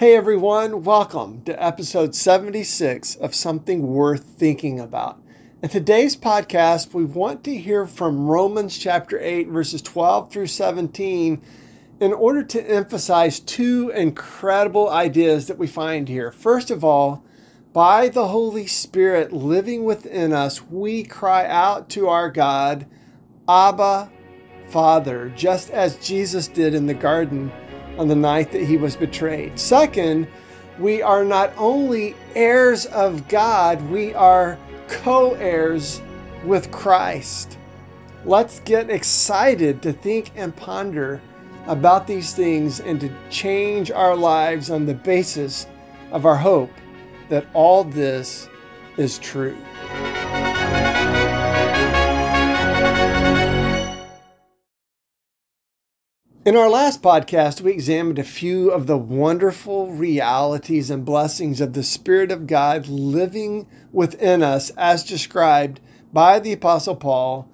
Hey everyone, welcome to episode 76 of Something Worth Thinking About. In today's podcast, we want to hear from Romans chapter 8, verses 12 through 17, in order to emphasize two incredible ideas that we find here. First of all, by the Holy Spirit living within us, we cry out to our God, Abba, Father, just as Jesus did in the garden on the night that he was betrayed. Second, we are not only heirs of God, we are co heirs with Christ. Let's get excited to think and ponder about these things and to change our lives on the basis of our hope that all this is true. In our last podcast, we examined a few of the wonderful realities and blessings of the Spirit of God living within us, as described by the Apostle Paul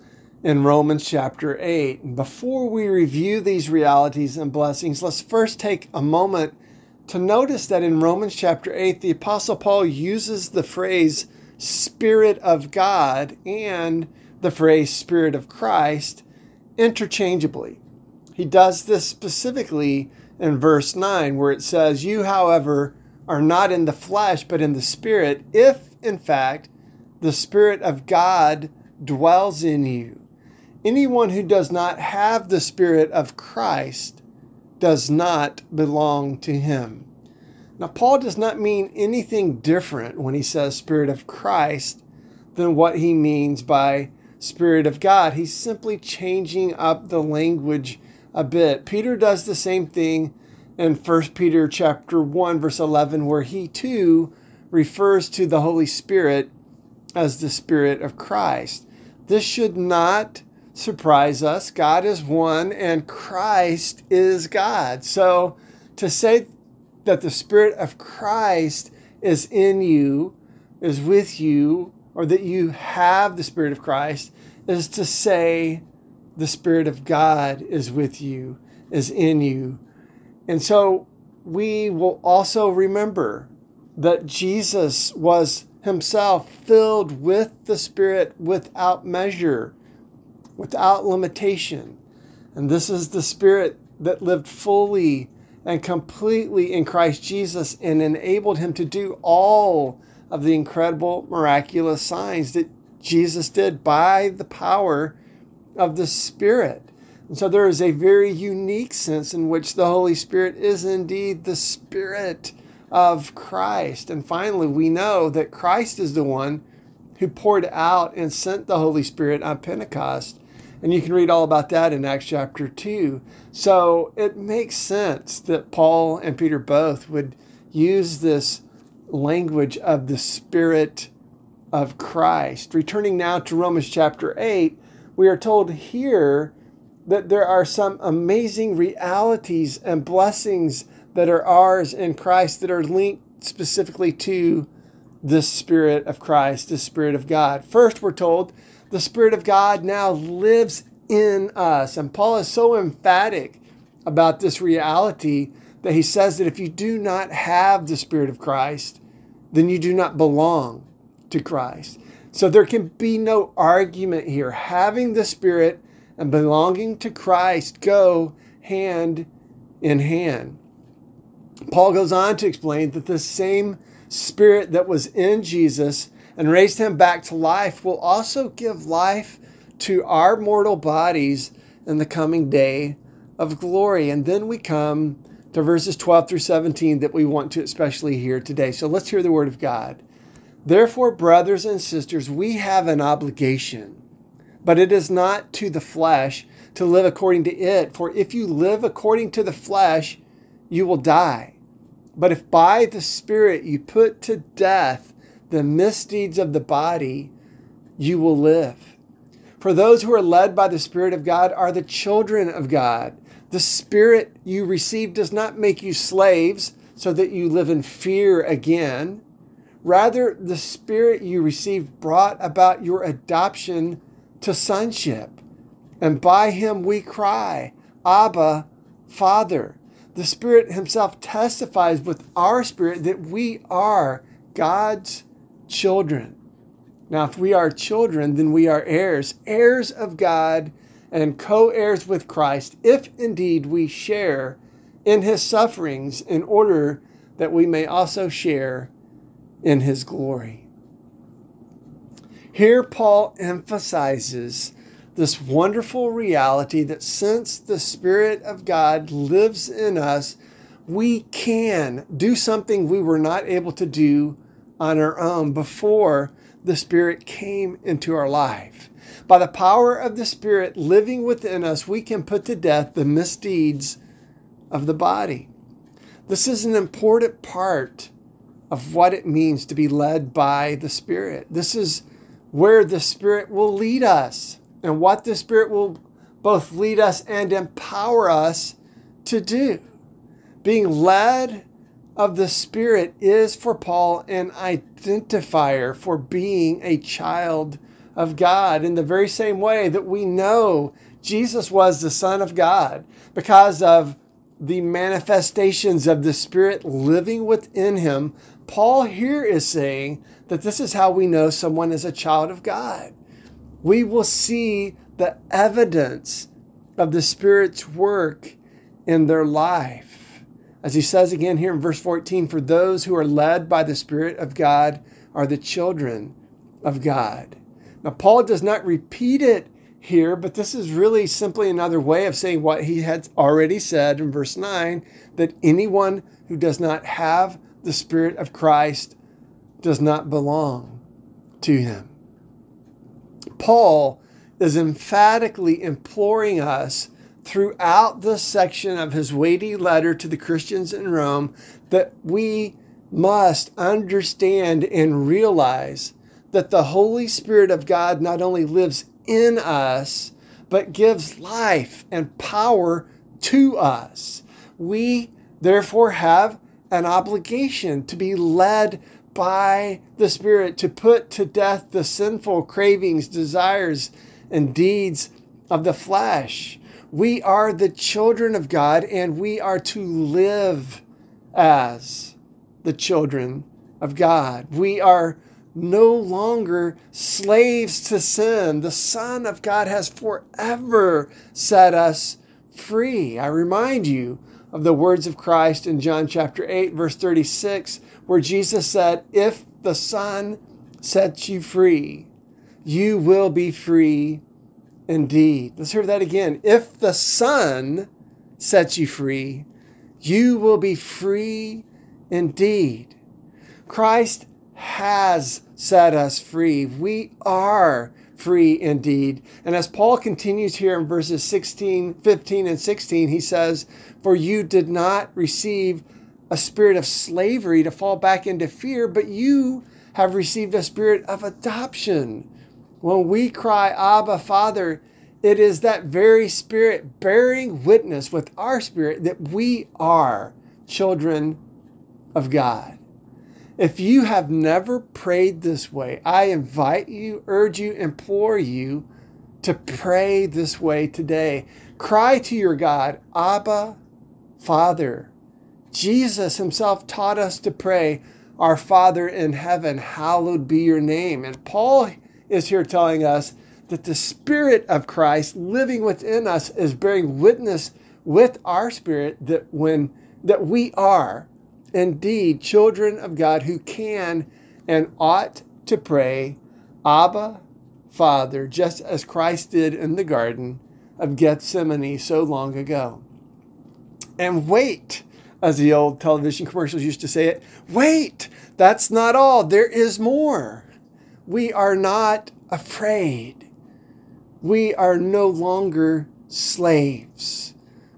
in Romans chapter 8. Before we review these realities and blessings, let's first take a moment to notice that in Romans chapter 8, the Apostle Paul uses the phrase Spirit of God and the phrase Spirit of Christ interchangeably. He does this specifically in verse 9, where it says, You, however, are not in the flesh, but in the Spirit, if, in fact, the Spirit of God dwells in you. Anyone who does not have the Spirit of Christ does not belong to him. Now, Paul does not mean anything different when he says Spirit of Christ than what he means by Spirit of God. He's simply changing up the language a bit. Peter does the same thing in 1 Peter chapter 1 verse 11 where he too refers to the Holy Spirit as the Spirit of Christ. This should not surprise us. God is one and Christ is God. So to say that the Spirit of Christ is in you, is with you, or that you have the Spirit of Christ, is to say the Spirit of God is with you, is in you. And so we will also remember that Jesus was himself filled with the Spirit without measure, without limitation. And this is the Spirit that lived fully and completely in Christ Jesus and enabled him to do all of the incredible, miraculous signs that Jesus did by the power of the Spirit. And so there is a very unique sense in which the Holy Spirit is indeed the Spirit of Christ. And finally, we know that Christ is the one who poured out and sent the Holy Spirit on Pentecost. And you can read all about that in Acts chapter 2. So it makes sense that Paul and Peter both would use this language of the Spirit of Christ. Returning now to Romans chapter 8, we are told here that there are some amazing realities and blessings that are ours in Christ that are linked specifically to the Spirit of Christ, the Spirit of God. First, we're told the Spirit of God now lives in us. And Paul is so emphatic about this reality that he says that if you do not have the Spirit of Christ, then you do not belong to Christ. So there can be no argument here. Having the Spirit and belonging to Christ go hand in hand. Paul goes on to explain that the same Spirit that was in Jesus and raised him back to life will also give life to our mortal bodies in the coming day of glory. And then we come to verses 12 through 17 that we want to especially hear today. So let's hear the word of God. Therefore, brothers and sisters, we have an obligation, but it is not to the flesh to live according to it. For if you live according to the flesh, you will die. But if by the Spirit you put to death the misdeeds of the body, you will live. For those who are led by the Spirit of God are the children of God. The Spirit you receive does not make you slaves so that you live in fear again. Rather, the Spirit you received brought about your adoption to sonship. And by him we cry, Abba, Father. the Spirit Himself testifies with our spirit that we are God's children. Now, if we are children, then we are heirs, heirs of God and co heirs with Christ, if indeed we share in His sufferings, in order that we may also share in His glory. Here, Paul emphasizes this wonderful reality that since the Spirit of God lives in us, we can do something we were not able to do on our own before the Spirit came into our life. By the power of the Spirit living within us, we can put to death the misdeeds of the body. This is an important part of what it means to be led by the Spirit. This is where the Spirit will lead us and what the Spirit will both lead us and empower us to do. Being led of the Spirit is for Paul an identifier for being a child of God in the very same way that we know Jesus was the Son of God because of the manifestations of the Spirit living within him. Paul here is saying that this is how we know someone is a child of God we will see the evidence of the Spirit's work in their life. As he says again here in verse 14, for those who are led by the Spirit of God are the children of God. Now, Paul does not repeat it here, but this is really simply another way of saying what he had already said in verse 9 that anyone who does not have the Spirit of Christ does not belong to him. Paul is emphatically imploring us throughout this section of his weighty letter to the Christians in Rome that we must understand and realize that the Holy Spirit of God not only lives in us, but gives life and power to us. We therefore have an obligation to be led by the Spirit to put to death the sinful cravings, desires, and deeds of the flesh. We are the children of God and we are to live as the children of God. We are no longer slaves to sin. The Son of God has forever set us free. I remind you of the words of Christ in John chapter 8, verse 36 where Jesus said, If the Son sets you free, you will be free indeed. Let's hear that again. If the Son sets you free, you will be free indeed. Christ has set us free. We are free indeed. And as Paul continues here in verses 16, 15, and 16, he says, For you did not receive a spirit of slavery to fall back into fear, but you have received a spirit of adoption. When we cry, Abba, Father, it is that very spirit bearing witness with our spirit that we are children of God. If you have never prayed this way, I invite you, urge you, implore you to pray this way today. Cry to your God, Abba, Father. Jesus himself taught us to pray, Our Father in heaven, hallowed be your name. And Paul is here telling us that the Spirit of Christ living within us is bearing witness with our spirit that when that we are indeed children of God who can and ought to pray, Abba, Father, just as Christ did in the Garden of Gethsemane so long ago. And wait as the old television commercials used to say it. Wait, that's not all. There is more. We are not afraid. We are no longer slaves.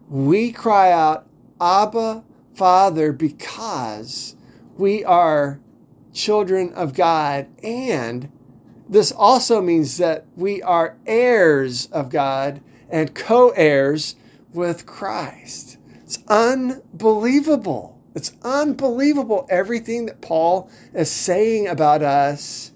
We cry out, Abba, Father, because we are children of God. And this also means that we are heirs of God and co heirs with Christ. It's unbelievable. It's unbelievable everything that Paul is saying about us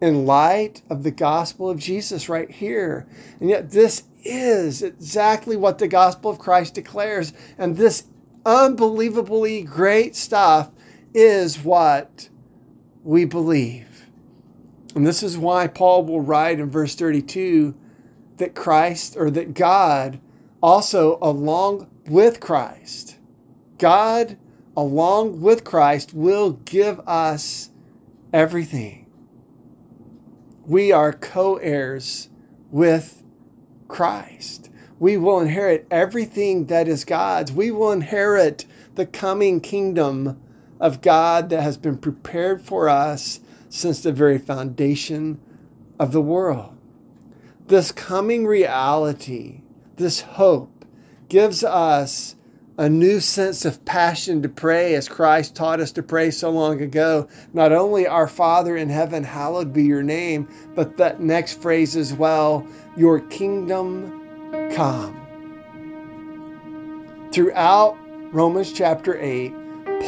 in light of the gospel of Jesus right here. And yet, this is exactly what the gospel of Christ declares. And this unbelievably great stuff is what we believe. And this is why Paul will write in verse 32 that Christ or that God also, along with Christ, God, along with Christ, will give us everything. We are co heirs with Christ. We will inherit everything that is God's. We will inherit the coming kingdom of God that has been prepared for us since the very foundation of the world. This coming reality, this hope, gives us a new sense of passion to pray as Christ taught us to pray so long ago. Not only our Father in heaven, hallowed be your name, but that next phrase as well, your kingdom come. Throughout Romans chapter 8,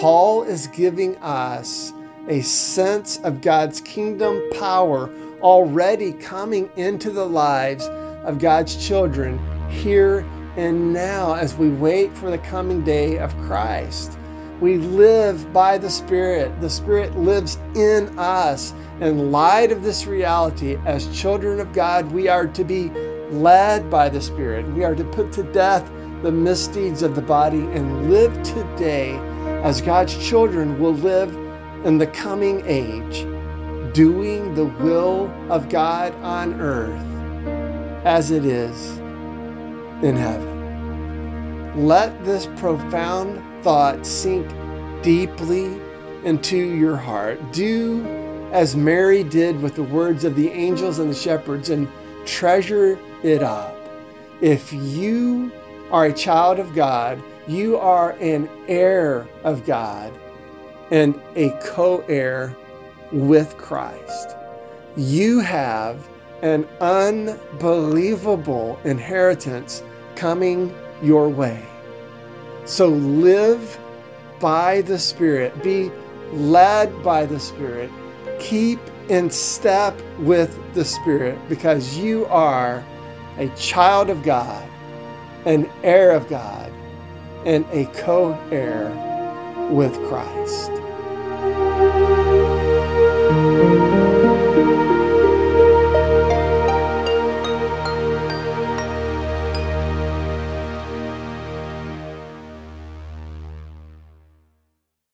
Paul is giving us a sense of God's kingdom power already coming into the lives of God's children here and now as we wait for the coming day of Christ. We live by the Spirit. The Spirit lives in us. In light of this reality, as children of God, we are to be led by the Spirit. We are to put to death the misdeeds of the body and live today as God's children will live in the coming age, doing the will of God on earth as it is in heaven. Let this profound thought sink deeply into your heart. Do as Mary did with the words of the angels and the shepherds and treasure it up. If you are a child of God, you are an heir of God and a co heir with Christ. You have an unbelievable inheritance coming your way. So live by the Spirit, be led by the Spirit, keep in step with the Spirit because you are a child of God, an heir of God, and a co heir with Christ.